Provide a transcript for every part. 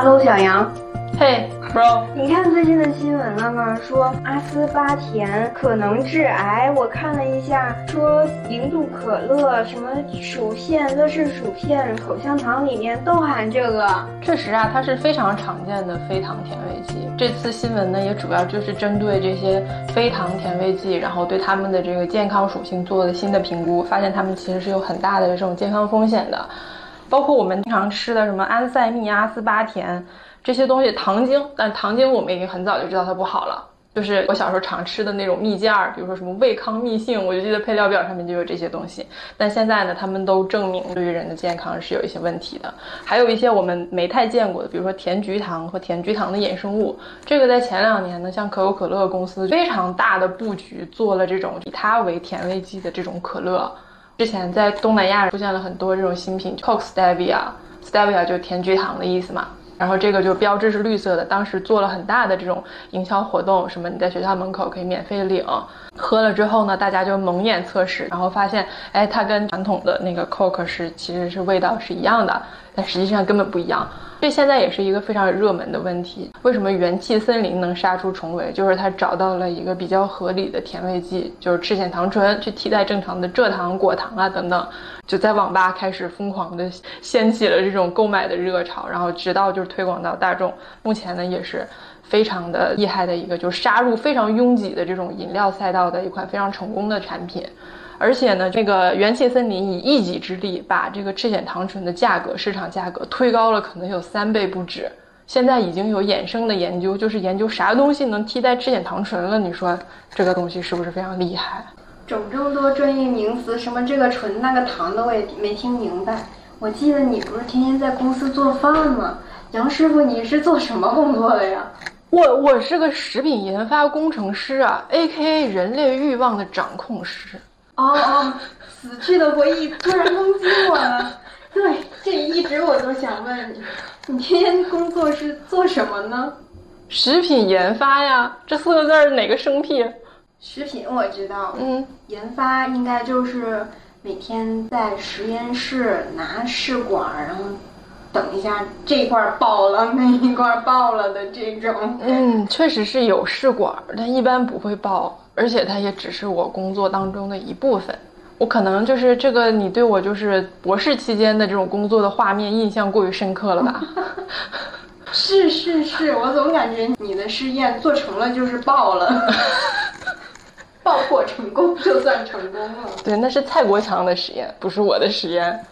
Hello，小杨。嘿，bro，你看最近的新闻了吗？说阿斯巴甜可能致癌。我看了一下，说零度可乐、什么薯片、乐事薯片、口香糖里面都含这个。确实啊，它是非常常见的非糖甜味剂。这次新闻呢，也主要就是针对这些非糖甜味剂，然后对它们的这个健康属性做了新的评估，发现它们其实是有很大的这种健康风险的。包括我们经常吃的什么安赛蜜、阿斯巴甜这些东西，糖精，但糖精我们已经很早就知道它不好了。就是我小时候常吃的那种蜜饯儿，比如说什么味康蜜杏，我就记得配料表上面就有这些东西。但现在呢，他们都证明对于人的健康是有一些问题的。还有一些我们没太见过的，比如说甜菊糖和甜菊糖的衍生物，这个在前两年呢，像可口可乐公司非常大的布局做了这种以它为甜味剂的这种可乐。之前在东南亚出现了很多这种新品，Coke Stevia，Stevia 就是甜菊糖的意思嘛。然后这个就标志是绿色的，当时做了很大的这种营销活动，什么你在学校门口可以免费领，喝了之后呢，大家就蒙眼测试，然后发现，哎，它跟传统的那个 Coke 是其实是味道是一样的，但实际上根本不一样。这现在也是一个非常热门的问题。为什么元气森林能杀出重围？就是它找到了一个比较合理的甜味剂，就是赤藓糖醇，去替代正常的蔗糖、果糖啊等等。就在网吧开始疯狂的掀起了这种购买的热潮，然后直到就是推广到大众。目前呢，也是非常的厉害的一个，就是杀入非常拥挤的这种饮料赛道的一款非常成功的产品。而且呢，这个元气森林以一己之力把这个赤藓糖醇的价格、市场价格推高了，可能有三倍不止。现在已经有衍生的研究，就是研究啥东西能替代赤藓糖醇了。你说这个东西是不是非常厉害？整这么多专业名词，什么这个醇那个糖的，我也没听明白。我记得你不是天天在公司做饭吗？杨师傅，你是做什么工作的呀？我我是个食品研发工程师啊，A.K.A 人类欲望的掌控师。哦哦，死去的回忆突然攻击我了。对，这一直我都想问你，你天天工作是做什么呢？食品研发呀，这四个字儿哪个生僻？食品我知道，嗯，研发应该就是每天在实验室拿试管，然后等一下这一块爆了，那一块爆了的这种。嗯，确实是有试管，但一般不会爆。而且它也只是我工作当中的一部分，我可能就是这个，你对我就是博士期间的这种工作的画面印象过于深刻了吧？是是是，我总感觉你的试验做成了就是爆了，爆破成功就算成功了。对，那是蔡国强的实验，不是我的实验。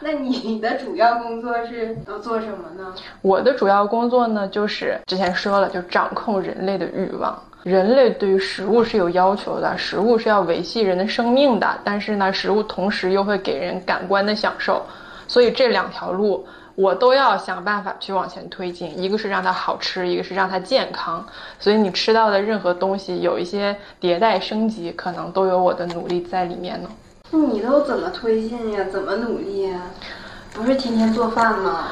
那你的主要工作是要做什么呢？我的主要工作呢，就是之前说了，就掌控人类的欲望。人类对于食物是有要求的，食物是要维系人的生命的，但是呢，食物同时又会给人感官的享受，所以这两条路我都要想办法去往前推进。一个是让它好吃，一个是让它健康。所以你吃到的任何东西有一些迭代升级，可能都有我的努力在里面呢。你都怎么推进呀？怎么努力呀？不是天天做饭吗？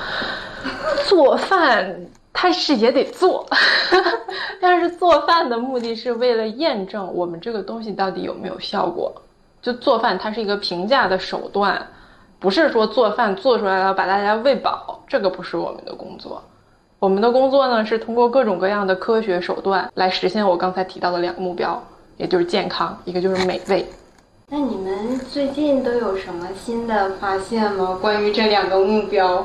做饭。它是也得做，但是做饭的目的是为了验证我们这个东西到底有没有效果。就做饭，它是一个评价的手段，不是说做饭做出来了把大家喂饱，这个不是我们的工作。我们的工作呢是通过各种各样的科学手段来实现我刚才提到的两个目标，也就是健康，一个就是美味。那你们最近都有什么新的发现吗？关于这两个目标？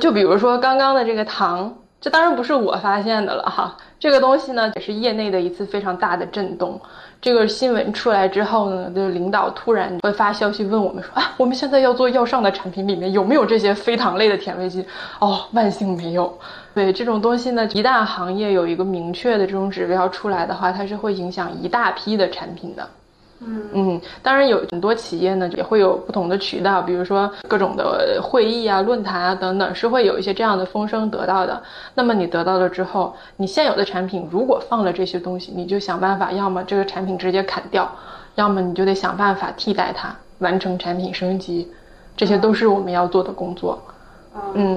就比如说刚刚的这个糖。这当然不是我发现的了哈，这个东西呢也是业内的一次非常大的震动。这个新闻出来之后呢，就领导突然会发消息问我们说啊，我们现在要做要上的产品里面有没有这些非糖类的甜味剂？哦，万幸没有。对这种东西呢，一旦行业有一个明确的这种指标出来的话，它是会影响一大批的产品的。嗯嗯，当然有很多企业呢，也会有不同的渠道，比如说各种的会议啊、论坛啊等等，是会有一些这样的风声得到的。那么你得到了之后，你现有的产品如果放了这些东西，你就想办法，要么这个产品直接砍掉，要么你就得想办法替代它，完成产品升级，这些都是我们要做的工作。嗯，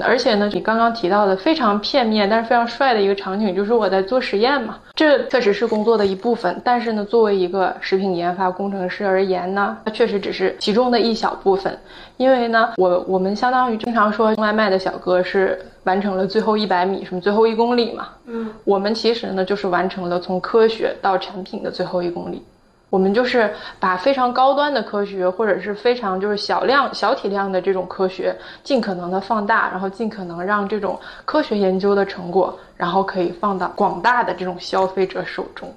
而且呢，你刚刚提到的非常片面，但是非常帅的一个场景，就是我在做实验嘛。这确实是工作的一部分，但是呢，作为一个食品研发工程师而言呢，它确实只是其中的一小部分。因为呢，我我们相当于经常说外卖的小哥是完成了最后一百米，什么最后一公里嘛。嗯，我们其实呢，就是完成了从科学到产品的最后一公里。我们就是把非常高端的科学，或者是非常就是小量、小体量的这种科学，尽可能的放大，然后尽可能让这种科学研究的成果，然后可以放到广大的这种消费者手中。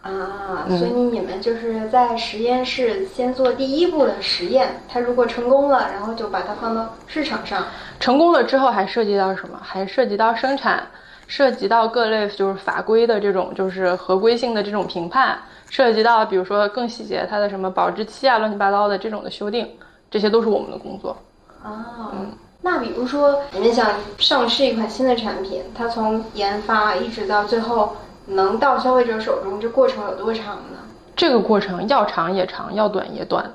啊，所以你们就是在实验室先做第一步的实验，它如果成功了，然后就把它放到市场上。成功了之后还涉及到什么？还涉及到生产，涉及到各类就是法规的这种就是合规性的这种评判。涉及到，比如说更细节，它的什么保质期啊，乱七八糟的这种的修订，这些都是我们的工作。哦，嗯，那比如说你们想上市一款新的产品，它从研发一直到最后能到消费者手中，这过程有多长呢？这个过程要长也长，要短也短。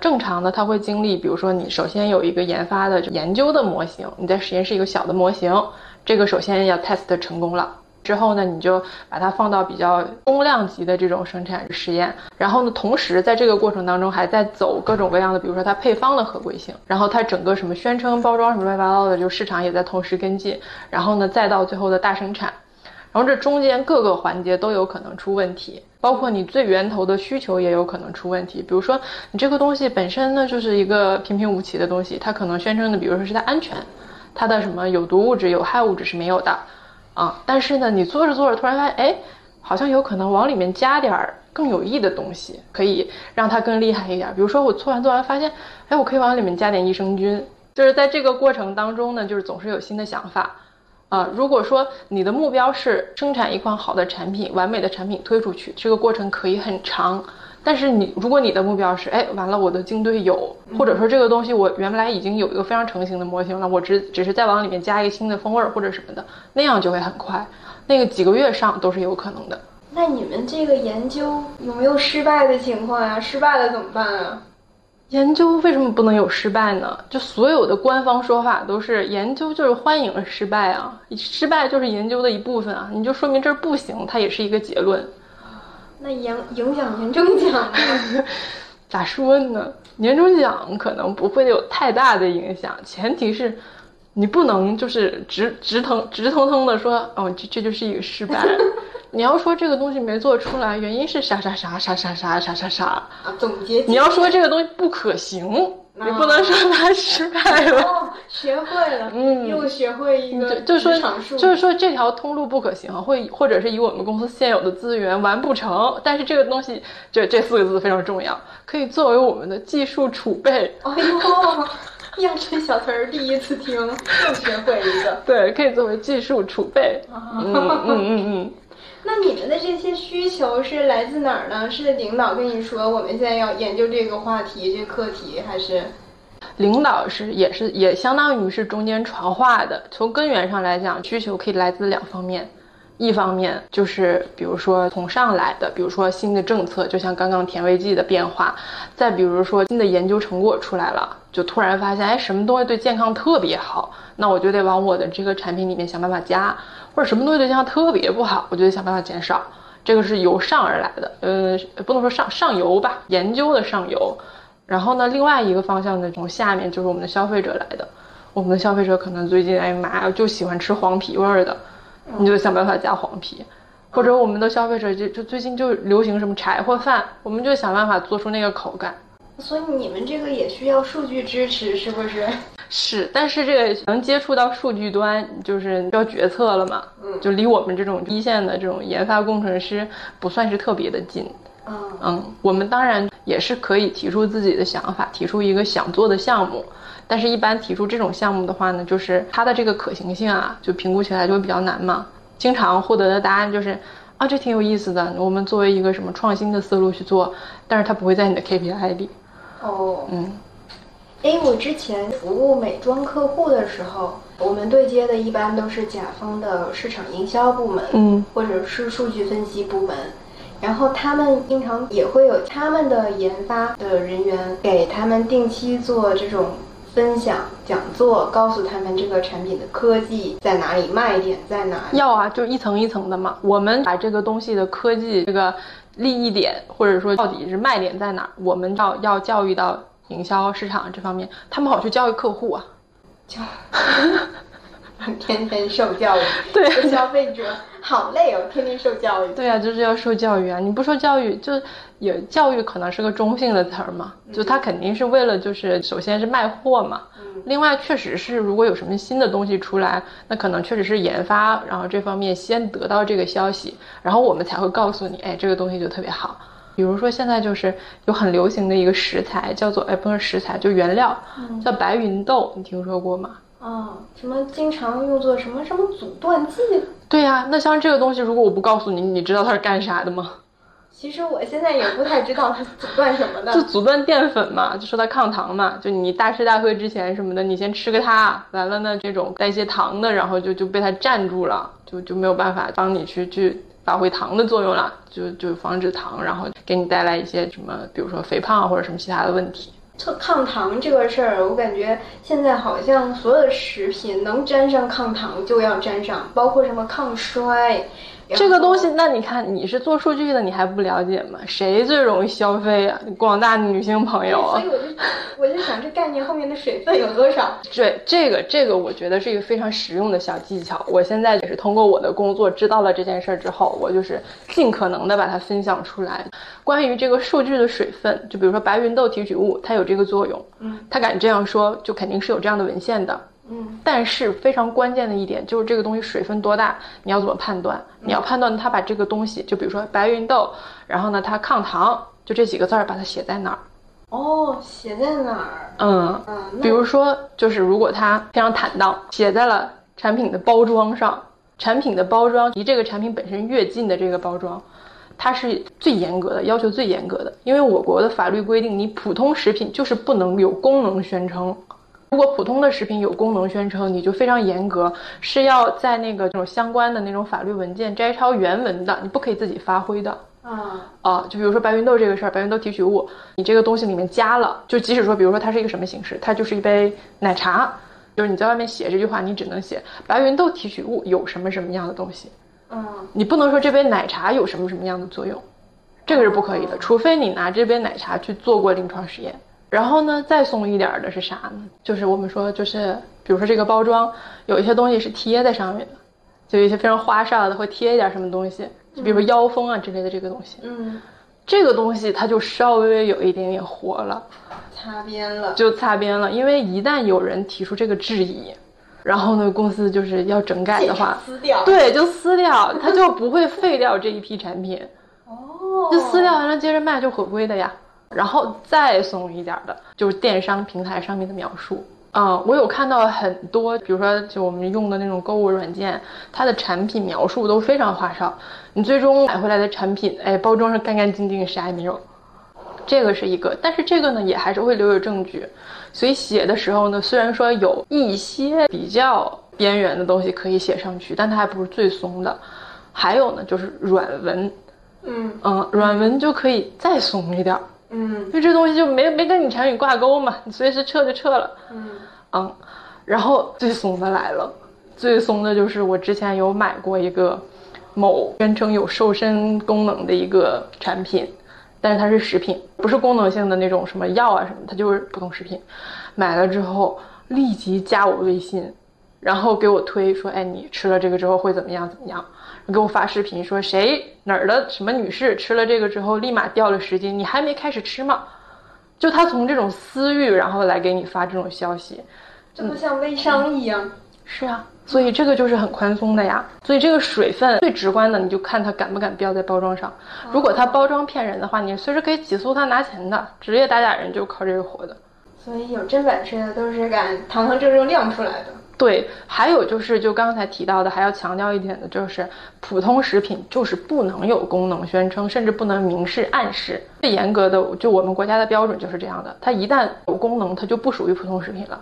正常的，它会经历，比如说你首先有一个研发的研究的模型，你在实验室一个小的模型，这个首先要 test 成功了。之后呢，你就把它放到比较中量级的这种生产实验，然后呢，同时在这个过程当中还在走各种各样的，比如说它配方的合规性，然后它整个什么宣称包装什么乱七八糟的，就市场也在同时跟进，然后呢，再到最后的大生产，然后这中间各个环节都有可能出问题，包括你最源头的需求也有可能出问题，比如说你这个东西本身呢就是一个平平无奇的东西，它可能宣称的，比如说是它安全，它的什么有毒物质、有害物质是没有的。啊，但是呢，你做着做着，突然发现，哎，好像有可能往里面加点儿更有益的东西，可以让它更厉害一点。比如说，我做完做完发现，哎，我可以往里面加点益生菌。就是在这个过程当中呢，就是总是有新的想法。啊，如果说你的目标是生产一款好的产品、完美的产品推出去，这个过程可以很长。但是你，如果你的目标是，哎，完了，我的竞队有，或者说这个东西我原来已经有一个非常成型的模型了，我只只是再往里面加一个新的风味或者什么的，那样就会很快，那个几个月上都是有可能的。那你们这个研究有没有失败的情况呀？失败了怎么办啊？研究为什么不能有失败呢？就所有的官方说法都是研究就是欢迎失败啊，失败就是研究的一部分啊，你就说明这儿不行，它也是一个结论。那影影响年终奖吗？咋说呢？年终奖可能不会有太大的影响，前提是，你不能就是直直腾直腾腾的说，哦，这这就是一个失败。你要说这个东西没做出来，原因是啥啥啥啥啥啥啥啥啥啊？总结。你要说这个东西不可行。你不能说他失败了，哦，学会了，嗯，又学会一个，就是说，就是说这条通路不可行，会或者是以我们公司现有的资源完不成。但是这个东西，这这四个字非常重要，可以作为我们的技术储备。哎呦，呀，这小词儿第一次听，又学会一个。对，可以作为技术储备。嗯嗯嗯嗯。那你们的这些需求是来自哪儿呢？是领导跟你说我们现在要研究这个话题、这课题，还是领导是也是也相当于是中间传话的？从根源上来讲，需求可以来自两方面，一方面就是比如说从上来的，比如说新的政策，就像刚刚甜味剂的变化；再比如说新的研究成果出来了，就突然发现哎什么东西对健康特别好，那我就得往我的这个产品里面想办法加。或者什么东西对健康特别不好，我就得想办法减少。这个是由上而来的，呃，不能说上上游吧，研究的上游。然后呢，另外一个方向呢，从下面就是我们的消费者来的。我们的消费者可能最近哎妈呀，就喜欢吃黄皮味儿的，你就想办法加黄皮。或者我们的消费者就就最近就流行什么柴火饭，我们就想办法做出那个口感。所以你们这个也需要数据支持，是不是？是，但是这个能接触到数据端，就是要决策了嘛？嗯，就离我们这种一线的这种研发工程师不算是特别的近。嗯嗯，我们当然也是可以提出自己的想法，提出一个想做的项目，但是一般提出这种项目的话呢，就是它的这个可行性啊，就评估起来就会比较难嘛。经常获得的答案就是啊，这挺有意思的，我们作为一个什么创新的思路去做，但是它不会在你的 KPI 里。哦，嗯。哎，我之前服务美妆客户的时候，我们对接的一般都是甲方的市场营销部门，嗯，或者是数据分析部门，然后他们经常也会有他们的研发的人员给他们定期做这种分享讲座，告诉他们这个产品的科技在哪里，卖点在哪里？要啊，就一层一层的嘛。我们把这个东西的科技这个利益点，或者说到底是卖点在哪，我们要要教育到营销市场这方面，他们好去教育客户啊。教，天天受教育，对消费者。好累哦，天天受教育。对啊，就是要受教育啊！你不受教育，就也教育可能是个中性的词儿嘛，就它肯定是为了就是首先是卖货嘛，另外确实是如果有什么新的东西出来，那可能确实是研发，然后这方面先得到这个消息，然后我们才会告诉你，哎，这个东西就特别好。比如说现在就是有很流行的一个食材叫做，哎，不是食材，就原料，叫白芸豆，你听说过吗？哦，什么经常用作什么什么阻断剂？对呀，那像这个东西，如果我不告诉你，你知道它是干啥的吗？其实我现在也不太知道它阻断什么的。就阻断淀粉嘛，就说它抗糖嘛。就你大吃大喝之前什么的，你先吃个它，完了呢，这种带些糖的，然后就就被它占住了，就就没有办法帮你去去发挥糖的作用了，就就防止糖，然后给你带来一些什么，比如说肥胖或者什么其他的问题。抗糖这个事儿，我感觉现在好像所有的食品能沾上抗糖就要沾上，包括什么抗衰。这个东西，那你看你是做数据的，你还不了解吗？谁最容易消费啊？广大女性朋友啊！所以我就我就想，这概念后面的水分有多少？对，这个这个，我觉得是一个非常实用的小技巧。我现在也是通过我的工作知道了这件事儿之后，我就是尽可能的把它分享出来。关于这个数据的水分，就比如说白芸豆提取物，它有这个作用。嗯，他敢这样说，就肯定是有这样的文献的。嗯，但是非常关键的一点就是这个东西水分多大，你要怎么判断？你要判断它把这个东西，就比如说白芸豆，然后呢它抗糖，就这几个字儿把它写在哪儿？哦，写在哪儿？嗯嗯，比如说就是如果它非常坦荡，写在了产品的包装上，产品的包装离这个产品本身越近的这个包装，它是最严格的要求最严格的，因为我国的法律规定，你普通食品就是不能有功能宣称。如果普通的食品有功能宣称，你就非常严格，是要在那个这种相关的那种法律文件摘抄原文的，你不可以自己发挥的。啊啊，就比如说白芸豆这个事儿，白芸豆提取物，你这个东西里面加了，就即使说，比如说它是一个什么形式，它就是一杯奶茶，就是你在外面写这句话，你只能写白芸豆提取物有什么什么样的东西。嗯，你不能说这杯奶茶有什么什么样的作用，这个是不可以的，除非你拿这杯奶茶去做过临床实验。然后呢，再松一点的是啥呢？就是我们说，就是比如说这个包装有一些东西是贴在上面的，就一些非常花哨的会贴一点什么东西，就比如说腰封啊之类的这个东西。嗯，这个东西它就稍微有一点点活了，擦边了，就擦边了。因为一旦有人提出这个质疑，然后呢，公司就是要整改的话，撕掉，对，就撕掉，它就不会废掉这一批产品。哦，就撕掉完了接着卖就合规的呀。然后再松一点的，就是电商平台上面的描述。嗯，我有看到很多，比如说就我们用的那种购物软件，它的产品描述都非常花哨，你最终买回来的产品，哎，包装上干干净净，啥也没有，这个是一个，但是这个呢也还是会留有证据，所以写的时候呢，虽然说有一些比较边缘的东西可以写上去，但它还不是最松的，还有呢就是软文，嗯。嗯，软文就可以再松一点。嗯，因为这东西就没没跟你产品挂钩嘛，你 随时撤就撤了。嗯嗯，然后最怂的来了，最怂的就是我之前有买过一个某宣称有瘦身功能的一个产品，但是它是食品，不是功能性的那种什么药啊什么，它就是普通食品。买了之后立即加我微信，然后给我推说，哎，你吃了这个之后会怎么样怎么样。给我发视频说谁哪儿的什么女士吃了这个之后立马掉了十斤，你还没开始吃吗？就他从这种私欲然后来给你发这种消息，这不像微商一样。是啊，所以这个就是很宽松的呀。所以这个水分最直观的，你就看他敢不敢标在包装上。如果他包装骗人的话，你随时可以起诉他拿钱的。职业打假人就靠这个活的。所以有真本事的都是敢堂堂正正亮出来的。对，还有就是，就刚才提到的，还要强调一点的，就是普通食品就是不能有功能宣称，甚至不能明示暗示。最严格的，就我们国家的标准就是这样的，它一旦有功能，它就不属于普通食品了。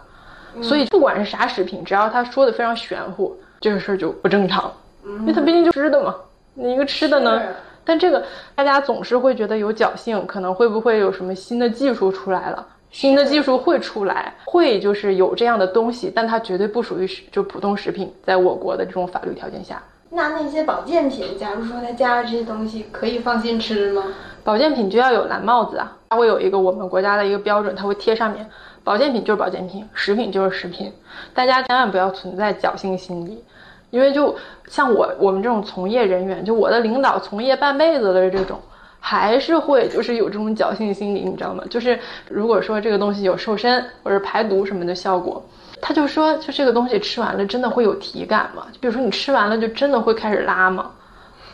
所以不管是啥食品，只要它说的非常玄乎，这个事儿就不正常，因为它毕竟就吃的嘛。你一个吃的呢？但这个大家总是会觉得有侥幸，可能会不会有什么新的技术出来了？新的技术会出来，会就是有这样的东西，但它绝对不属于就普通食品，在我国的这种法律条件下。那那些保健品，假如说它加了这些东西，可以放心吃吗？保健品就要有蓝帽子啊，它会有一个我们国家的一个标准，它会贴上面，保健品就是保健品，食品就是食品，大家千万不要存在侥幸心理，因为就像我我们这种从业人员，就我的领导从业半辈子的这种。还是会就是有这种侥幸心理，你知道吗？就是如果说这个东西有瘦身或者排毒什么的效果，他就说就这个东西吃完了真的会有体感吗？就比如说你吃完了就真的会开始拉吗？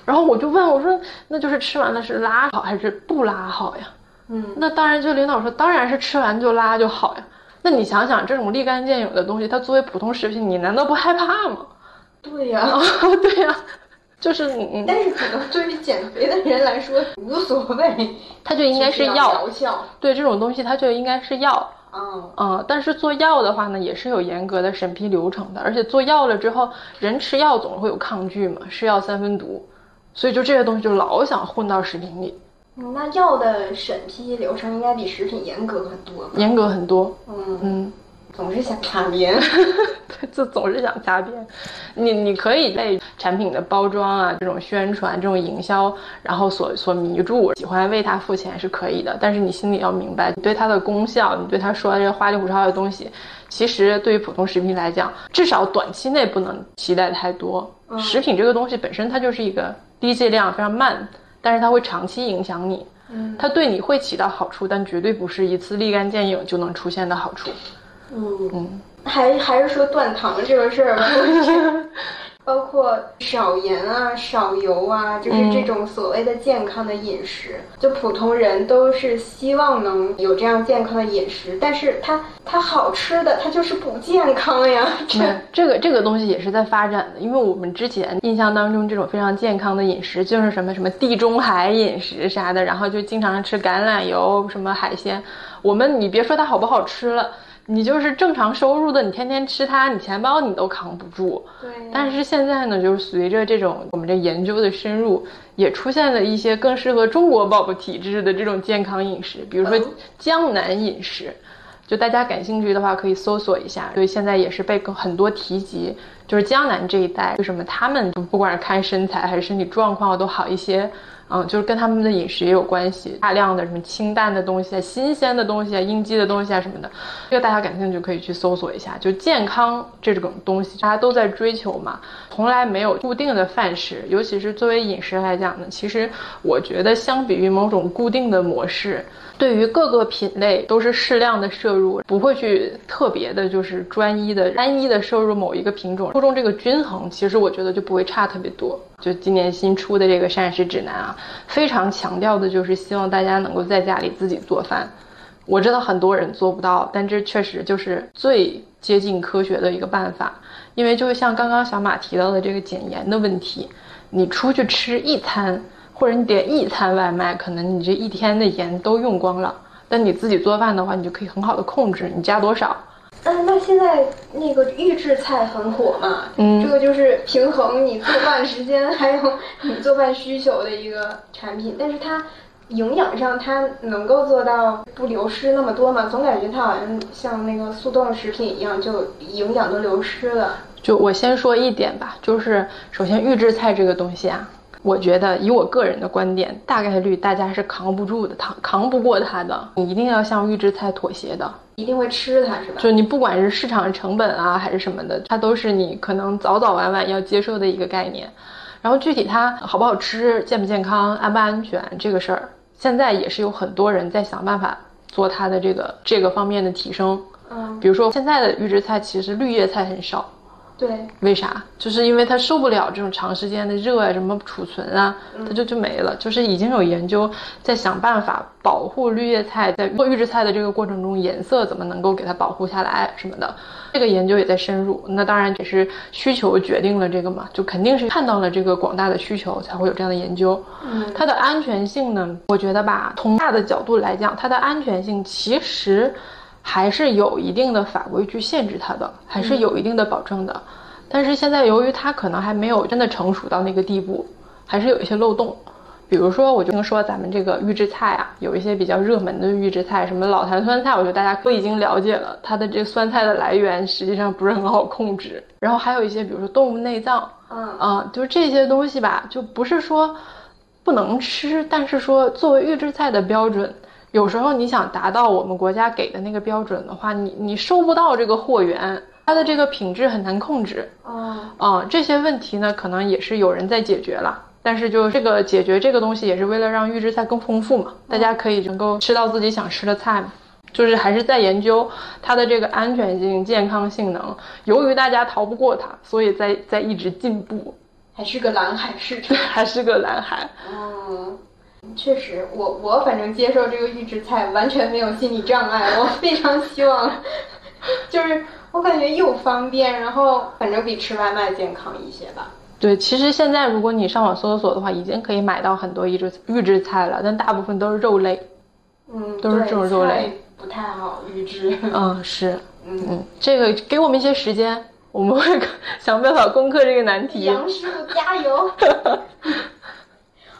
然后我就问我说那就是吃完了是拉好还是不拉好呀？嗯，那当然就领导说当然是吃完就拉就好呀。那你想想这种立竿见影的东西，它作为普通食品，你难道不害怕吗？对呀，对呀。就是你，但是可能对于减肥的人来说无所谓，它就应该是药疗效。对这种东西，它就应该是药。嗯嗯，但是做药的话呢，也是有严格的审批流程的，而且做药了之后，人吃药总会有抗拒嘛，是药三分毒，所以就这些东西就老想混到食品里。嗯，那药的审批流程应该比食品严格很多。严格很多。嗯嗯。总是想擦边，就总是想擦边。你你可以被产品的包装啊，这种宣传、这种营销，然后所所迷住，喜欢为它付钱是可以的。但是你心里要明白，你对它的功效，你对它说的这些花里胡哨的东西，其实对于普通食品来讲，至少短期内不能期待太多。食品这个东西本身它就是一个低剂量、非常慢，但是它会长期影响你。嗯，它对你会起到好处，但绝对不是一次立竿见影就能出现的好处。嗯嗯，还还是说断糖这个事儿吧，包括少盐啊、少油啊，就是这种所谓的健康的饮食，就普通人都是希望能有这样健康的饮食，但是它它好吃的，它就是不健康呀。这这个这个东西也是在发展的，因为我们之前印象当中这种非常健康的饮食就是什么什么地中海饮食啥的，然后就经常吃橄榄油、什么海鲜。我们你别说它好不好吃了。你就是正常收入的，你天天吃它，你钱包你都扛不住。对。但是现在呢，就是随着这种我们这研究的深入，也出现了一些更适合中国宝宝体质的这种健康饮食，比如说江南饮食。就大家感兴趣的话，可以搜索一下。所以现在也是被很多提及，就是江南这一带，为什么他们不管是看身材还是身体状况都好一些？嗯，就是跟他们的饮食也有关系，大量的什么清淡的东西啊、新鲜的东西啊、应激的东西啊什么的，这个大家感兴趣可以去搜索一下。就健康这种东西，大家都在追求嘛，从来没有固定的范式。尤其是作为饮食来讲呢，其实我觉得相比于某种固定的模式，对于各个品类都是适量的摄入，不会去特别的，就是专一的、单一的摄入某一个品种，注重这个均衡，其实我觉得就不会差特别多。就今年新出的这个膳食指南啊，非常强调的就是希望大家能够在家里自己做饭。我知道很多人做不到，但这确实就是最接近科学的一个办法。因为就像刚刚小马提到的这个减盐的问题，你出去吃一餐，或者你点一餐外卖，可能你这一天的盐都用光了。但你自己做饭的话，你就可以很好的控制你加多少。嗯，那现在那个预制菜很火嘛？嗯，这个就是平衡你做饭时间还有你做饭需求的一个产品。但是它营养上它能够做到不流失那么多吗？总感觉它好像像那个速冻食品一样，就营养都流失了。就我先说一点吧，就是首先预制菜这个东西啊。我觉得，以我个人的观点，大概率大家是扛不住的，扛扛不过它的。你一定要向预制菜妥协的，一定会吃它是吧？就你不管是市场成本啊，还是什么的，它都是你可能早早晚晚要接受的一个概念。然后具体它好不好吃、健不健康、安不安全这个事儿，现在也是有很多人在想办法做它的这个这个方面的提升。嗯，比如说现在的预制菜其实绿叶菜很少。对，为啥？就是因为它受不了这种长时间的热啊，什么储存啊，它就就没了。就是已经有研究在想办法保护绿叶菜，在做预制菜的这个过程中，颜色怎么能够给它保护下来什么的，这个研究也在深入。那当然也是需求决定了这个嘛，就肯定是看到了这个广大的需求，才会有这样的研究。嗯，它的安全性呢？我觉得吧，从大的角度来讲，它的安全性其实。还是有一定的法规去限制它的，还是有一定的保证的。但是现在由于它可能还没有真的成熟到那个地步，还是有一些漏洞。比如说，我就听说咱们这个预制菜啊，有一些比较热门的预制菜，什么老坛酸菜，我觉得大家都已经了解了，它的这个酸菜的来源实际上不是很好控制。然后还有一些，比如说动物内脏，嗯啊，就是这些东西吧，就不是说不能吃，但是说作为预制菜的标准，有时候你想达到我们国家给的那个标准的话，你你收不到这个货源，它的这个品质很难控制。啊，啊，这些问题呢，可能也是有人在解决了。但是就这个解决这个东西，也是为了让预制菜更丰富嘛，大家可以能够吃到自己想吃的菜嘛。就是还是在研究它的这个安全性、健康性能。由于大家逃不过它，所以在在一直进步，还是个蓝海市场。还是个蓝海。嗯，确实，我我反正接受这个预制菜完全没有心理障碍，我非常希望，就是我感觉又方便，然后反正比吃外卖健康一些吧。对，其实现在如果你上网搜索的话，已经可以买到很多预制预制菜了，但大部分都是肉类。嗯，都是这种肉类，不太好预制。嗯，是，嗯嗯，这个给我们一些时间，我们会 想办法攻克这个难题。杨师傅加油！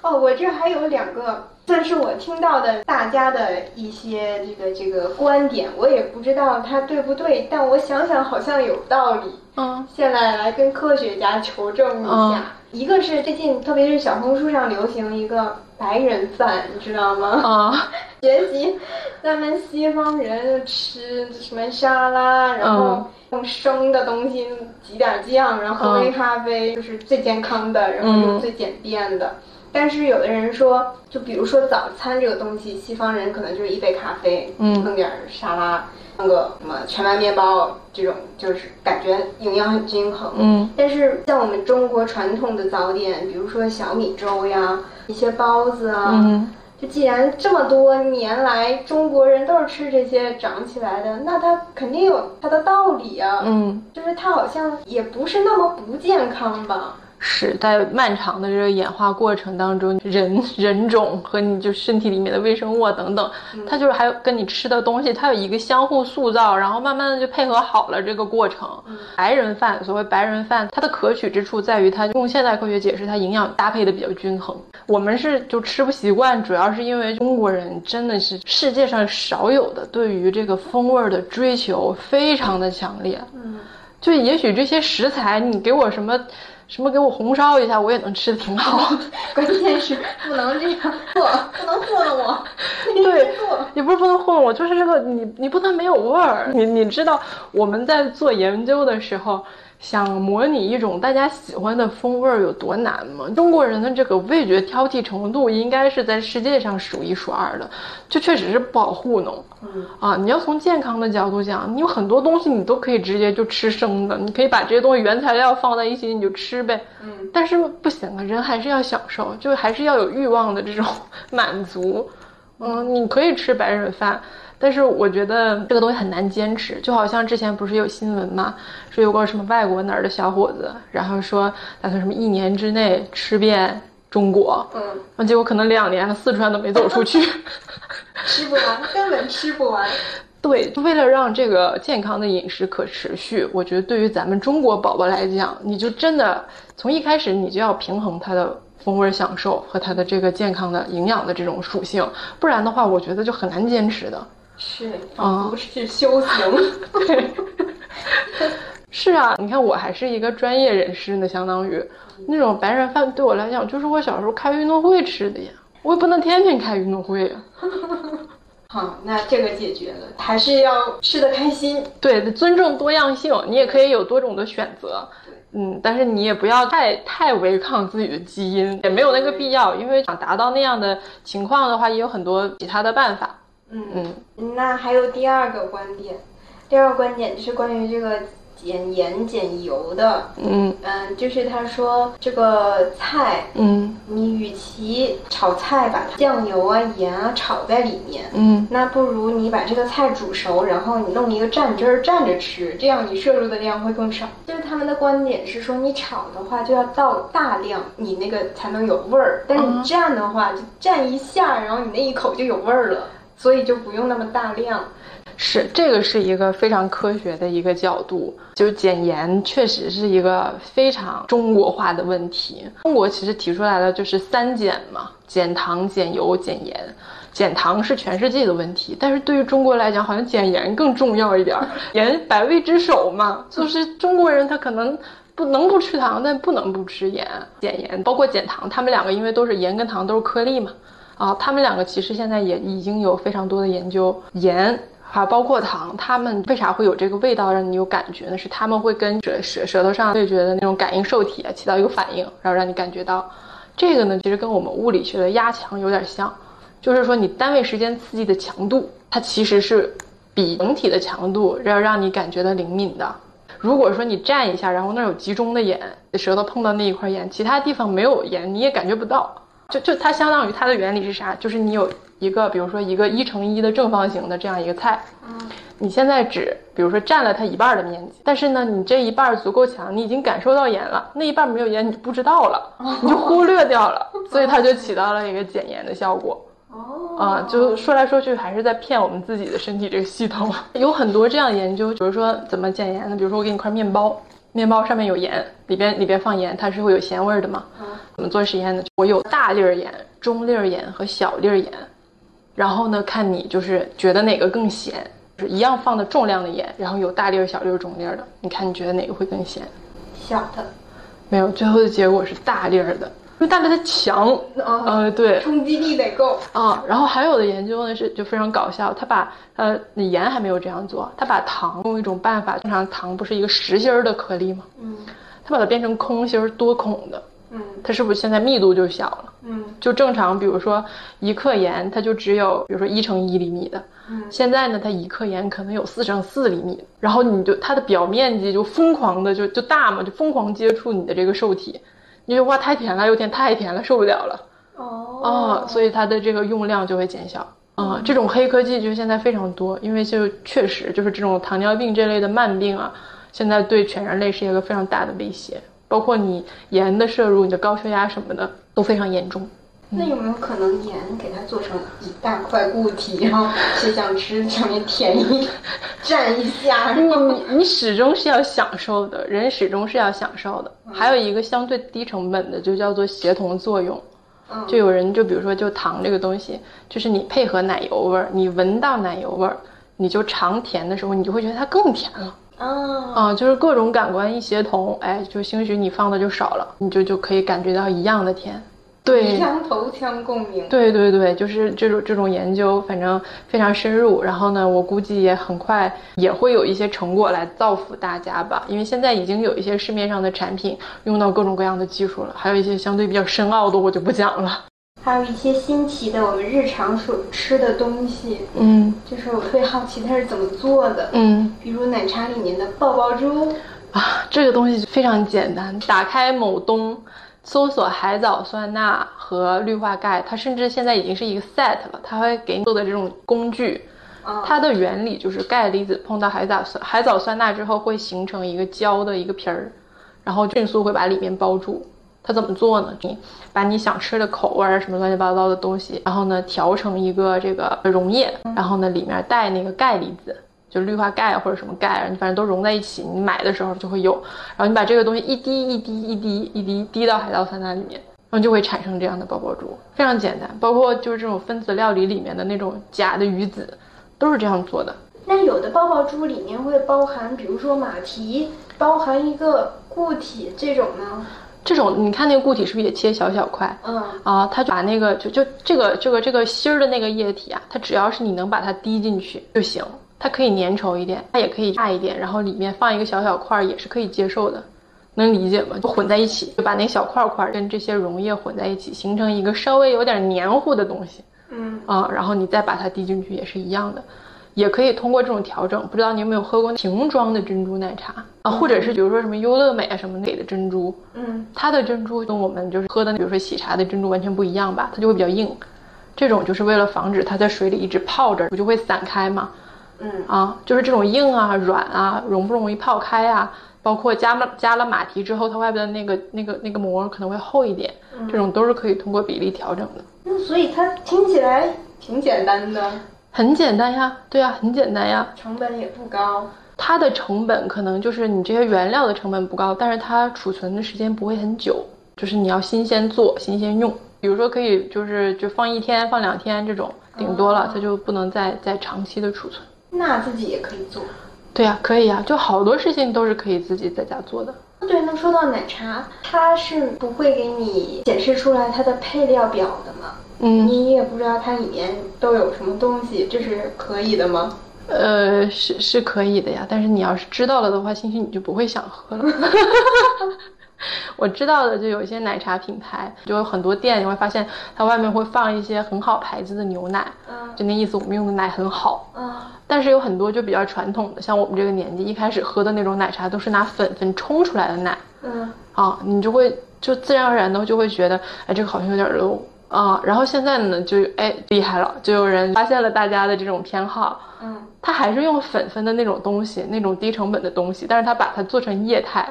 哦，我这还有两个，算是我听到的大家的一些这个这个观点，我也不知道它对不对，但我想想好像有道理。嗯现在来跟科学家求证一下，嗯一个是最近特别是小红书上流行一个白人饭，你知道吗？啊，学习咱们西方人吃什么沙拉，然后用生的东西挤点酱，然后喝杯咖啡，就是最健康的，然后又最简便的。但是有的人说，就比如说早餐这个东西，西方人可能就是一杯咖啡，嗯弄点沙拉，弄个什么全麦面包，这种就是感觉营养很均衡。嗯但是像我们中国传统的早点，比如说小米粥呀，一些包子啊，嗯就既然这么多年来中国人都是吃这些长起来的，那它肯定有它的道理啊。嗯，就是它好像也不是那么不健康吧？是在漫长的这个演化过程当中，人人种和你就身体里面的微生物啊等等，它就是还有跟你吃的东西，它有一个相互塑造，然后慢慢的就配合好了这个过程。白人饭，所谓白人饭，它的可取之处在于它用现代科学解释，它营养搭配的比较均衡。我们是就吃不习惯，主要是因为中国人真的是世界上少有的对于这个风味儿的追求非常的强烈。嗯，就也许这些食材，你给我什么什么给我红烧一下，我也能吃的挺好。关键是不能这样做，不能糊弄我。对做，也不是不能糊弄我，就是这个你你不能没有味儿。你你知道我们在做研究的时候，想模拟一种大家喜欢的风味儿有多难吗？中国人的这个味觉挑剔程度应该是在世界上数一数二的，就确实是不好糊弄。嗯啊，你要从健康的角度讲，你有很多东西你都可以直接就吃生的，你可以把这些东西原材料放在一起你就吃呗。嗯但是不行啊，人还是要享受，就还是要有欲望的这种 满足。嗯，你可以吃白人饭，但是我觉得这个东西很难坚持。就好像之前不是有新闻嘛，说有个什么外国哪儿的小伙子，然后说打算什么一年之内吃遍中国，嗯，啊，结果可能两年了四川都没走出去。吃不完，根本吃不完。对，为了让这个健康的饮食可持续，我觉得对于咱们中国宝宝来讲，你就真的从一开始你就要平衡它的风味享受和它的这个健康的营养的这种属性，不然的话，我觉得就很难坚持的。是，啊，不是修行。对，是啊，你看我还是一个专业人士呢，相当于那种白人饭对我来讲，就是我小时候开运动会吃的呀，我也不能天天开运动会呀。好，那这个解决了，还是要吃的开心。对，尊重多样性，你也可以有多种的选择。嗯，但是你也不要太太违抗自己的基因，也没有那个必要，因为想达到那样的情况的话，也有很多其他的办法。嗯嗯那还有第二个观点，第二个观点就是关于这个减盐减油的。嗯嗯，就是他说这个菜，嗯你与其炒菜把它酱油啊、盐啊炒在里面，嗯那不如你把这个菜煮熟，然后你弄一个蘸汁儿蘸着吃，这样你摄入的量会更少。就是他们的观点是说，你炒的话就要倒大量，你那个才能有味儿；但是你蘸的话，就蘸一下，然后你那一口就有味儿了，所以就不用那么大量。是这个是一个非常科学的一个角度，就是减盐确实是一个非常中国化的问题。中国其实提出来的就是三减嘛，减糖、减油、减盐。减糖是全世界的问题，但是对于中国来讲，好像减盐更重要一点。盐百味之首嘛，就是中国人他可能不能不吃糖，但不能不吃盐。减盐包括减糖，他们两个因为都是盐跟糖都是颗粒嘛。啊，他们两个其实现在也已经有非常多的研究，盐还包括糖，他们为啥会有这个味道让你有感觉呢？是他们会跟舌舌舌头上味觉的那种感应受体啊起到一个反应，然后让你感觉到。这个呢，其实跟我们物理学的压强有点像，就是说你单位时间刺激的强度，它其实是比整体的强度要让你感觉到灵敏的。如果说你蘸一下，然后那儿有集中的盐，舌头碰到那一块盐，其他地方没有盐，你也感觉不到。就就它相当于它的原理是啥？就是你有一个，比如说一个一乘一的正方形的这样一个菜，嗯，你现在只比如说占了它一半的面积，但是呢，你这一半足够强，你已经感受到盐了，那一半没有盐你就不知道了，你就忽略掉了，所以它就起到了一个减盐的效果。哦，啊，就说来说去还是在骗我们自己的身体这个系统。有很多这样研究，比如说怎么减盐呢，比如说我给你块面包。面包上面有盐，里边里边放盐，它是会有咸味的嘛？怎么做实验呢？我有大粒儿盐、中粒儿盐和小粒儿盐，然后呢，看你就是觉得哪个更咸，就是一样放的重量的盐，然后有大粒儿、小粒儿、中粒儿的，你看你觉得哪个会更咸？小的，没有，最后的结果是大粒儿的。因为大力它强，呃，对，冲击力得够啊。然后还有的研究呢是就非常搞笑，他把呃盐还没有这样做，他把糖用一种办法，通常糖不是一个实心儿的颗粒吗？嗯，他把它变成空心儿多孔的，嗯，它是不是现在密度就小了？嗯，就正常，比如说一克盐，它就只有比如说一乘一厘米的，嗯，现在呢，它一克盐可能有四乘四厘米，然后你就它的表面积就疯狂的就就大嘛，就疯狂接触你的这个受体。因为哇太甜了，又甜太甜了，受不了了。哦，啊，所以它的这个用量就会减小。啊，这种黑科技就现在非常多，因为就确实就是这种糖尿病这类的慢病啊，现在对全人类是一个非常大的威胁，包括你盐的摄入，你的高血压什么的都非常严重。那有没有可能盐给它做成一大块固体，然后谁想吃 上面舔一蘸一下？你你始终是要享受的，人始终是要享受的。还有一个相对低成本的，就叫做协同作用。就有人就比如说就糖这个东西，就是你配合奶油味儿，你闻到奶油味儿，你就尝甜的时候，你就会觉得它更甜了。啊啊，就是各种感官一协同，哎，就兴许你放的就少了，你就就可以感觉到一样的甜。对，枪头腔共鸣。对对对，就是这种这种研究，反正非常深入。然后呢，我估计也很快也会有一些成果来造福大家吧。因为现在已经有一些市面上的产品用到各种各样的技术了，还有一些相对比较深奥的，我就不讲了。还有一些新奇的，我们日常所吃的东西，嗯，就是我特别好奇它是怎么做的，嗯，比如奶茶里面的爆爆珠啊，这个东西非常简单，打开某东。搜索海藻酸钠和氯化钙，它甚至现在已经是一个 set 了。它会给你做的这种工具，它的原理就是钙离子碰到海藻酸海藻酸钠之后，会形成一个胶的一个皮儿，然后迅速会把里面包住。它怎么做呢？你把你想吃的口味儿什么乱七八糟的东西，然后呢调成一个这个溶液，然后呢里面带那个钙离子。就氯化钙或者什么钙，你反正都融在一起，你买的时候就会有。然后你把这个东西一滴一滴一滴一滴滴到海藻酸奶里面，然后就会产生这样的爆爆珠，非常简单。包括就是这种分子料理里面的那种假的鱼子，都是这样做的。那有的爆爆珠里面会包含，比如说马蹄，包含一个固体，这种呢？这种你看那个固体是不是也切小小块？嗯啊，它把那个就就这个这个这个芯儿的那个液体啊，它只要是你能把它滴进去就行。它可以粘稠一点，它也可以大一点，然后里面放一个小小块儿也是可以接受的，能理解吗？就混在一起，就把那小块块跟这些溶液混在一起，形成一个稍微有点黏糊的东西。嗯啊，然后你再把它滴进去也是一样的，也可以通过这种调整。不知道你有没有喝过瓶装的珍珠奶茶啊？或者是比如说什么优乐美啊什么给的珍珠？嗯，它的珍珠跟我们就是喝的，比如说喜茶的珍珠完全不一样吧？它就会比较硬，这种就是为了防止它在水里一直泡着，不就会散开嘛？嗯啊，就是这种硬啊、软啊，容不容易泡开啊？包括加了加了马蹄之后，它外边的那个那个那个膜可能会厚一点，这种都是可以通过比例调整的。那所以它听起来挺简单的，很简单呀，对呀，很简单呀，成本也不高。它的成本可能就是你这些原料的成本不高，但是它储存的时间不会很久，就是你要新鲜做、新鲜用。比如说可以就是就放一天、放两天这种，顶多了，它就不能再再长期的储存。那自己也可以做。对呀，可以呀，就好多事情都是可以自己在家做的。对，那说到奶茶，它是不会给你显示出来它的配料表的吗？嗯，你也不知道它里面都有什么东西，这是可以的吗？呃，是是可以的呀，但是你要是知道了的话，兴许你就不会想喝了。我知道的就有一些奶茶品牌，就有很多店，你会发现它外面会放一些很好牌子的牛奶，嗯，就那意思，我们用的奶很好，嗯。但是有很多就比较传统的，像我们这个年纪一开始喝的那种奶茶，都是拿粉粉冲出来的奶，嗯，啊，你就会就自然而然的就会觉得，哎，这个好像有点 low 啊。然后现在呢，就哎厉害了，就有人发现了大家的这种偏好，嗯，他还是用粉粉的那种东西，那种低成本的东西，但是他把它做成液态。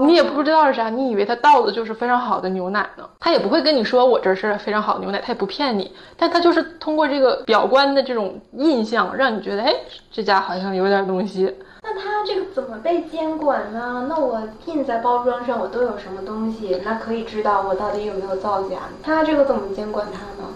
你也不知道是啥，你以为它倒的就是非常好的牛奶呢？他也不会跟你说我这是非常好的牛奶，他也不骗你，但他就是通过这个表观的这种印象，让你觉得，哎，这家好像有点东西。那它这个怎么被监管呢？那我印在包装上，我都有什么东西？那可以知道我到底有没有造假？它这个怎么监管它呢？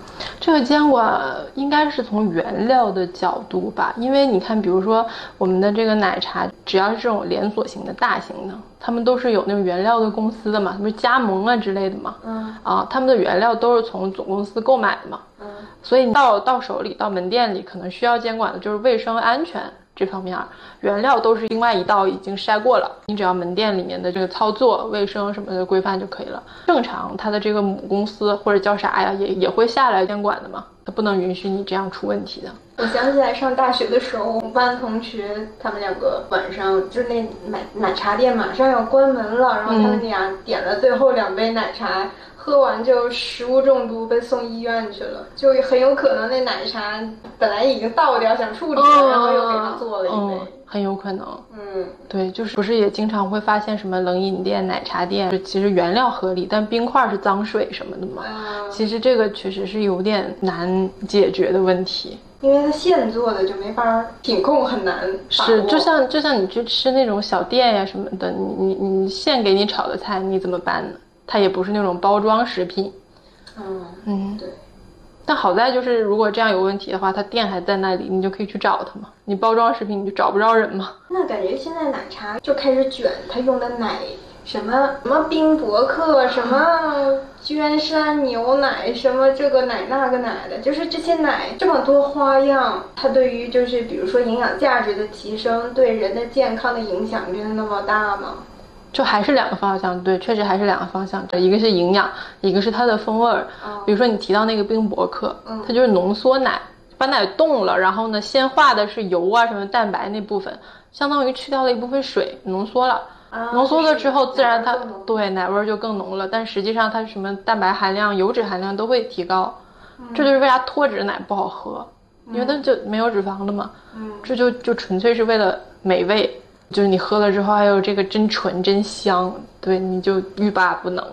这个监管应该是从原料的角度吧，因为你看，比如说我们的这个奶茶，只要是这种连锁型的大型的，他们都是有那种原料的公司的嘛，什么加盟啊之类的嘛，嗯啊，他们的原料都是从总公司购买的嘛，嗯，所以到到手里到门店里，可能需要监管的就是卫生安全。这方面，原料都是另外一道已经筛过了，你只要门店里面的这个操作、卫生什么的规范就可以了。正常，它的这个母公司或者叫啥呀，也也会下来监管的嘛，它不能允许你这样出问题的。我想起来上大学的时候，我们班同学他们两个晚上就是那奶奶茶店马上要关门了，然后他们俩点了最后两杯奶茶。喝完就食物中毒，被送医院去了。就很有可能那奶茶本来已经倒掉，想处理，然后又给他做了一杯，很有可能。嗯，对，就是不是也经常会发现什么冷饮店、奶茶店，就其实原料合理，但冰块是脏水什么的嘛。其实这个确实是有点难解决的问题，因为它现做的就没法品控，很难。是，就像就像你去吃那种小店呀什么的，你你你现给你炒的菜，你怎么办呢？它也不是那种包装食品，嗯嗯，对。但好在就是，如果这样有问题的话，它店还在那里，你就可以去找它嘛。你包装食品你就找不着人嘛。那感觉现在奶茶就开始卷，它用的奶什么什么冰博客，什么 娟山牛奶，什么这个奶那个奶的，就是这些奶这么多花样，它对于就是比如说营养价值的提升，对人的健康的影响真的那么大吗？就还是两个方向，对，确实还是两个方向。这一个是营养，一个是它的风味儿。比如说你提到那个冰博客，它就是浓缩奶，把奶冻了，然后呢，先化的是油啊什么蛋白那部分，相当于去掉了一部分水，浓缩了。浓缩了之后，自然它对奶味儿就更浓了。但实际上它什么蛋白含量、油脂含量都会提高。这就是为啥脱脂奶不好喝，因为它就没有脂肪了嘛。嗯，这就就纯粹是为了美味。就是你喝了之后，还有这个真纯真香，对，你就欲罢不能。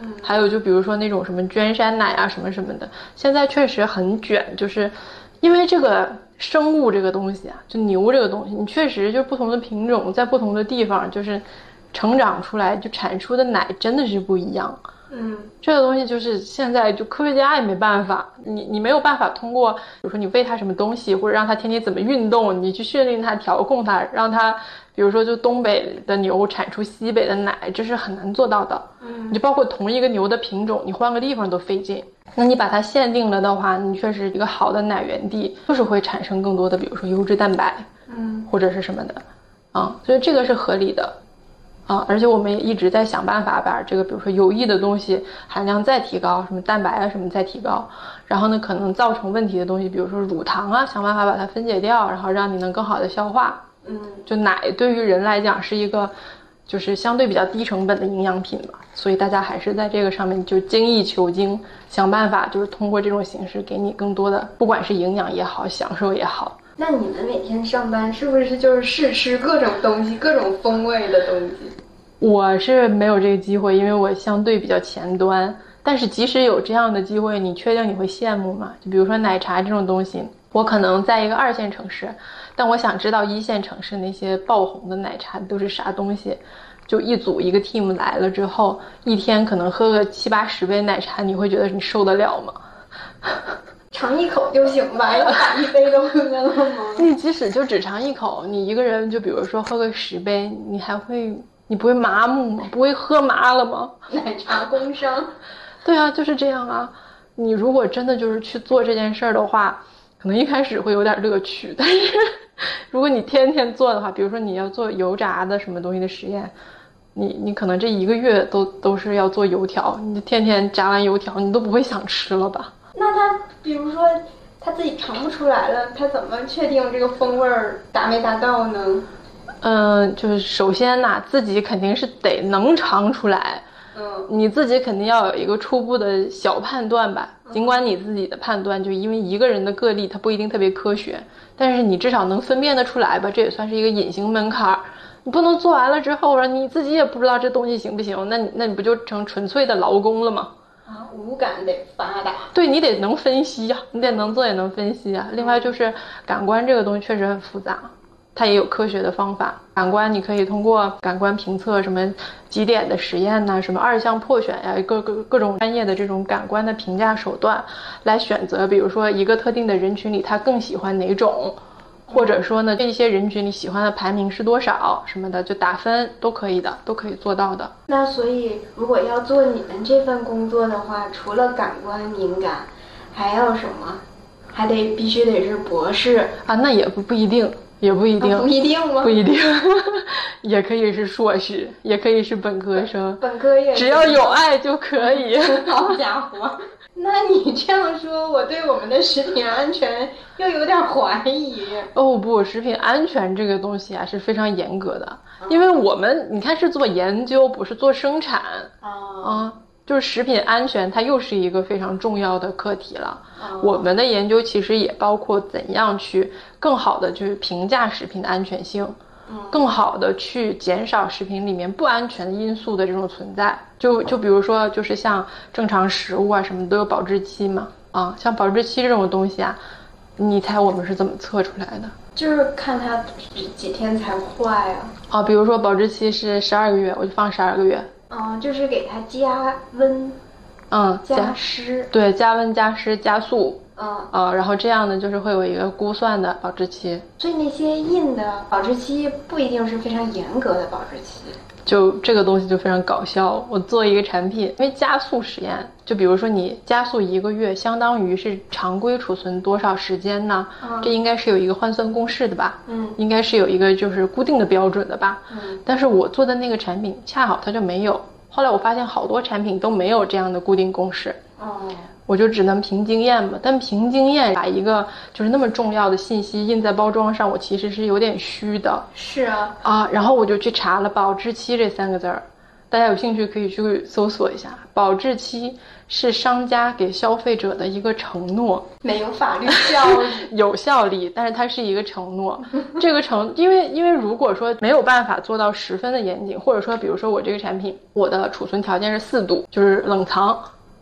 嗯，还有就比如说那种什么娟山奶啊什么什么的，现在确实很卷，就是因为这个生物这个东西啊，就牛这个东西，你确实就不同的品种在不同的地方就是成长出来就产出的奶真的是不一样。嗯，这个东西就是现在就科学家也没办法，你你没有办法通过，比如说你喂它什么东西，或者让它天天怎么运动，你去训练它、调控它，让它，比如说就东北的牛产出西北的奶，这是很难做到的。嗯，你就包括同一个牛的品种，你换个地方都费劲。那你把它限定了的话，你确实一个好的奶源地就是会产生更多的，比如说优质蛋白，嗯，或者是什么的，啊，所以这个是合理的。啊，而且我们也一直在想办法把这个，比如说有益的东西含量再提高，什么蛋白啊什么再提高，然后呢，可能造成问题的东西，比如说乳糖啊，想办法把它分解掉，然后让你能更好的消化。嗯，就奶对于人来讲是一个，就是相对比较低成本的营养品嘛，所以大家还是在这个上面就精益求精，想办法就是通过这种形式给你更多的，不管是营养也好，享受也好。那你们每天上班是不是就是试吃各种东西，各种风味的东西？我是没有这个机会，因为我相对比较前端。但是即使有这样的机会，你确定你会羡慕吗？就比如说奶茶这种东西，我可能在一个二线城市，但我想知道一线城市那些爆红的奶茶都是啥东西。就一组一个 team 来了之后，一天可能喝个七八十杯奶茶，你会觉得你受得了吗？尝一口就行吧，要把一杯都喝了吗？你即使就只尝一口，你一个人就比如说喝个十杯，你还会你不会麻木吗？不会喝麻了吗？奶茶工伤。对啊，就是这样啊。你如果真的就是去做这件事儿的话，可能一开始会有点乐趣，但是如果你天天做的话，比如说你要做油炸的什么东西的实验。你你可能这一个月都都是要做油条，你天天炸完油条，你都不会想吃了吧？那他比如说他自己尝不出来了，他怎么确定这个风味儿达没达到呢？嗯，就是首先呐，自己肯定是得能尝出来。嗯，你自己肯定要有一个初步的小判断吧。尽管你自己的判断，就因为一个人的个例，它不一定特别科学，但是你至少能分辨得出来吧？这也算是一个隐形门槛儿。你不能做完了之后，你自己也不知道这东西行不行，那你那你不就成纯粹的劳工了吗？啊，五感得发达，对你得能分析呀，你得能做也能分析啊。另外就是感官这个东西确实很复杂，它也有科学的方法。感官你可以通过感官评测，什么几点的实验呐，什么二项破选呀，各各各种专业的这种感官的评价手段来选择，比如说一个特定的人群里，他更喜欢哪种。或者说呢，这些人群你喜欢的排名是多少什么的，就打分都可以的，都可以做到的。那所以，如果要做你们这份工作的话，除了感官敏感，还要什么？还得必须得是博士啊？那也不不一定，也不一定，不一定吗？不一定，也可以是硕士，也可以是本科生，本科也只要有爱就可以。好家伙！那你这样说，我对我们的食品安全又有点怀疑。哦不，食品安全这个东西啊是非常严格的，因为我们你看是做研究，不是做生产啊，就是食品安全它又是一个非常重要的课题了。我们的研究其实也包括怎样去更好的去评价食品的安全性。更好的去减少食品里面不安全的因素的这种存在，就就比如说，就是像正常食物啊什么都有保质期嘛，啊，像保质期这种东西啊，你猜我们是怎么测出来的？就是看它几天才坏啊。啊，比如说保质期是十二个月，我就放十二个月。嗯，就是给它加温，嗯，加湿，对，加温加湿加速。嗯呃，然后这样呢，就是会有一个估算的保质期。所以那些印的保质期不一定是非常严格的保质期。就这个东西就非常搞笑。我做一个产品，因为加速实验，就比如说你加速一个月，相当于是常规储存多少时间呢？这应该是有一个换算公式的吧？嗯，应该是有一个就是固定的标准的吧？嗯，但是我做的那个产品恰好它就没有。后来我发现好多产品都没有这样的固定公式。哦。我就只能凭经验嘛，但凭经验把一个就是那么重要的信息印在包装上，我其实是有点虚的。是啊，啊，然后我就去查了“保质期”这三个字儿，大家有兴趣可以去搜索一下。保质期是商家给消费者的一个承诺，没有法律效力，有效力，但是它是一个承诺。这个承，因为因为如果说没有办法做到十分的严谨，或者说比如说我这个产品，我的储存条件是四度，就是冷藏。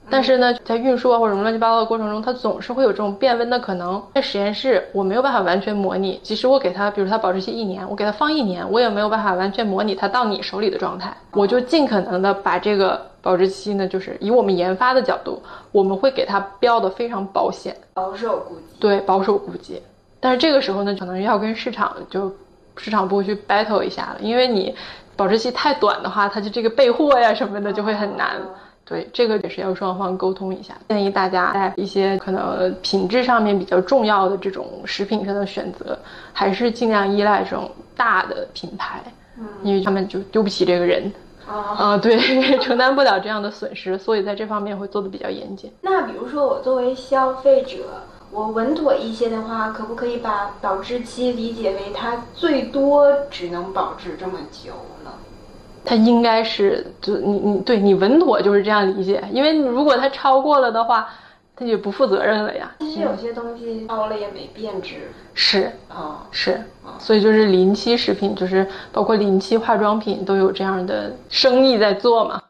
但是呢，在运输啊或者什么乱七八糟的过程中，它总是会有这种变温的可能。在实验室，我没有办法完全模拟。即使我给它，比如它保质期一年，我给它放一年，我也没有办法完全模拟它到你手里的状态。我就尽可能的把这个保质期呢，就是以我们研发的角度，我们会给它标的非常保险，保守估计。对，保守估计。但是这个时候呢，可能要跟市场就市场部去 battle 一下了，因为你保质期太短的话，它就这个备货呀什么的就会很难。对，这个也是要双方沟通一下。建议大家在一些可能品质上面比较重要的这种食品上的选择，还是尽量依赖这种大的品牌，嗯，因为他们就丢不起这个人，啊，对，承担不了这样的损失，所以在这方面会做的比较严谨。那比如说我作为消费者，我稳妥一些的话，可不可以把保质期理解为它最多只能保质这么久？它应该是，就你你对你稳妥就是这样理解，因为如果它超过了的话，它就不负责任了呀。其实有些东西超了也没变质。是啊，是所以就是临期食品，就是包括临期化妆品都有这样的生意在做嘛。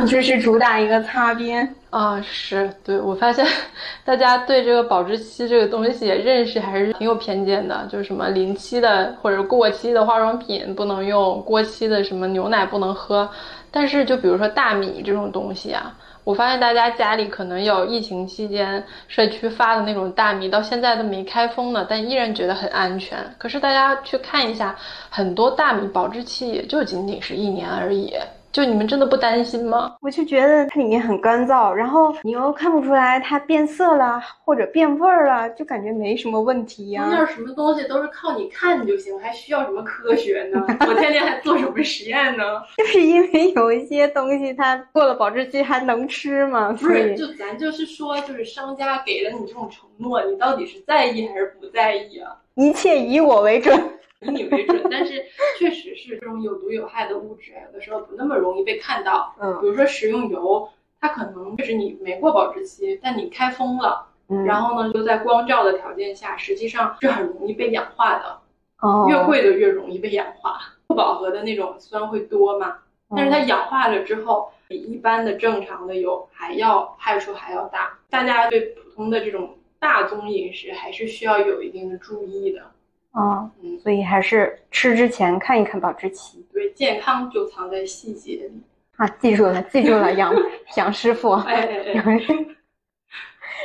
就是主打一个擦边啊，是对我发现 大家对这个保质期这个东西认识还是挺有偏见的，就是什么临期的或者过期的化妆品不能用，过期的什么牛奶不能喝，但是就比如说大米这种东西啊。我发现大家家里可能有疫情期间社区发的那种大米，到现在都没开封呢，但依然觉得很安全。可是大家去看一下，很多大米保质期也就仅仅是一年而已。就你们真的不担心吗？我就觉得它里面很干燥，然后你又看不出来它变色了或者变味儿了，就感觉没什么问题呀。那什么东西都是靠你看就行，还需要什么科学呢？我天天还做什么实验呢？就是因为有一些东西它过了保质期还能吃吗？不是，就咱就是说，就是商家给了你这种承诺，你到底是在意还是不在意啊？一切以我为准。以你为准，但是确实是这种有毒有害的物质，有的时候不那么容易被看到。嗯，比如说食用油，它可能就是你没过保质期，但你开封了，然后呢，就在光照的条件下，实际上是很容易被氧化的。哦，越贵的越容易被氧化，不饱和的那种酸会多嘛？但是它氧化了之后，比一般的正常的油还要害处还要大。大家对普通的这种大宗饮食还是需要有一定的注意的。啊，嗯，所以还是吃之前看一看保质期。对，健康就藏在细节里啊！记住了，记住了，杨杨师傅。哎哎哎！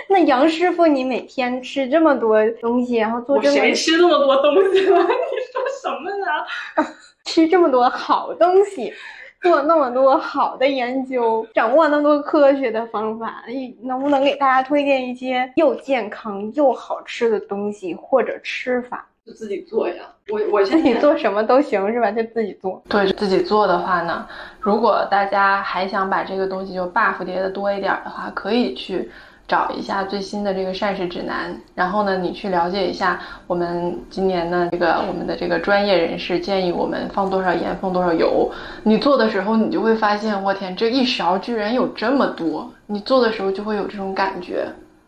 那杨师傅，你每天吃这么多东西，然后做这么……谁吃那么多东西了？你说什么呢？吃这么多好东西，做那么多好的研究，掌握那么多科学的方法，你能不能给大家推荐一些又健康又好吃的东西或者吃法？就自己做呀，我我自己做什么都行是吧？就自己做。对，自己做的话呢，如果大家还想把这个东西就 buff 叠的多一点的话，可以去找一下最新的这个膳食指南，然后呢，你去了解一下我们今年呢这个我们的这个专业人士建议我们放多少盐，放多少油。你做的时候，你就会发现，我天，这一勺居然有这么多！你做的时候就会有这种感觉。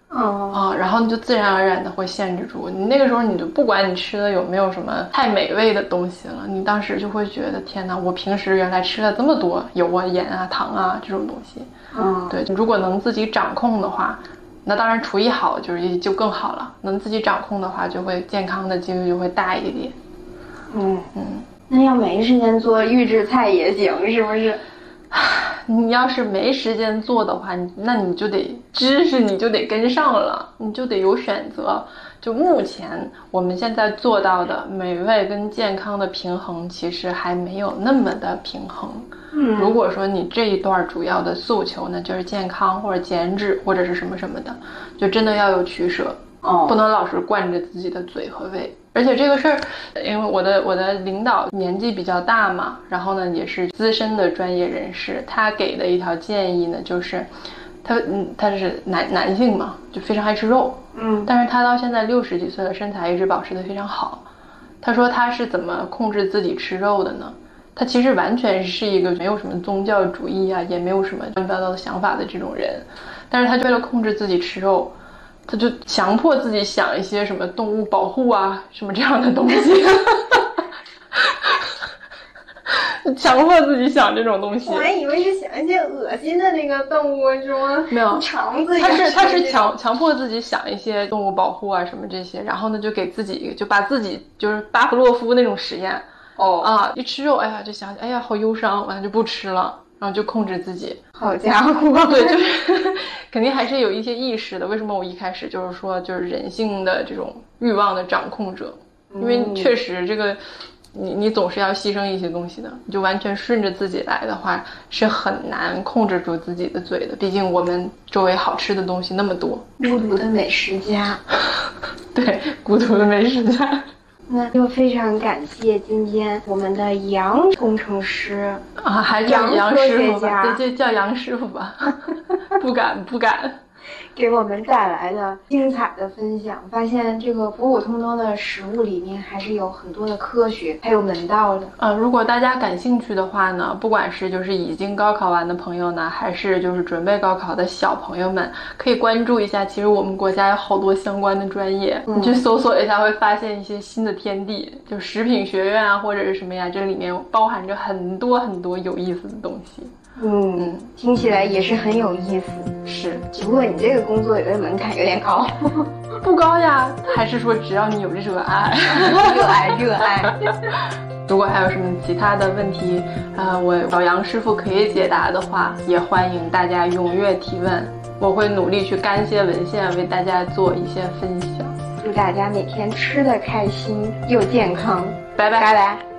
哦啊，然后你就自然而然的会限制住你。那个时候，你就不管你吃的有没有什么太美味的东西了，你当时就会觉得天哪，我平时原来吃了这么多油啊、盐啊、糖啊这种东西。嗯，对，如果能自己掌控的话，那当然厨艺好就是也就更好了。能自己掌控的话，就会健康的几率就会大一点。嗯嗯，那要没时间做预制菜也行，是不是？你要是没时间做的话，那你就得知识你就得跟上了，你就得有选择。就目前我们现在做到的美味跟健康的平衡，其实还没有那么的平衡。嗯，如果说你这一段主要的诉求呢，就是健康或者减脂或者是什么什么的，就真的要有取舍。哦，不能老是惯着自己的嘴和胃。而且这个事儿，因为我的我的领导年纪比较大嘛，然后呢也是资深的专业人士，他给的一条建议呢就是，他嗯他是男男性嘛，就非常爱吃肉，嗯，但是他到现在六十几岁了，身材一直保持的非常好。他说他是怎么控制自己吃肉的呢？他其实完全是一个没有什么宗教主义啊，也没有什么乱七八糟的想法的这种人，但是他为了控制自己吃肉。他就强迫自己想一些什么动物保护啊，什么这样的东西，强迫自己想这种东西。我还以为是想一些恶心的那个动物，什么没有肠子。他是他是强强迫自己想一些动物保护啊，什么这些，然后呢就给自己就把自己就是巴甫洛夫那种实验哦啊，一吃肉，哎呀就想起哎呀好忧伤，完了就不吃了。然后就控制自己，好家伙，对，就是 肯定还是有一些意识的。为什么我一开始就是说，就是人性的这种欲望的掌控者？因为确实这个，你你总是要牺牲一些东西的。你就完全顺着自己来的话，是很难控制住自己的嘴的。毕竟我们周围好吃的东西那么多，孤独的美食家，对，孤独的美食家。那就非常感谢今天我们的杨工程师啊，还叫杨师傅吧，就叫杨师傅吧，不 敢不敢。给我们带来的精彩的分享，发现这个普普通通的食物里面还是有很多的科学，还有门道的。呃，如果大家感兴趣的话呢，不管是就是已经高考完的朋友呢，还是就是准备高考的小朋友们，可以关注一下。其实我们国家有好多相关的专业，你去搜索一下，会发现一些新的天地。就食品学院啊，或者是什么呀，这里面包含着很多很多有意思的东西。嗯，听起来也是很有意思。是，只不过你这个工作有点门槛有点高，不高呀？还是说只要你有 热爱，热爱热爱？如果还有什么其他的问题，呃，我小杨师傅可以解答的话，也欢迎大家踊跃提问，我会努力去干些文献，为大家做一些分享。祝大家每天吃的开心又健康，拜拜拜拜。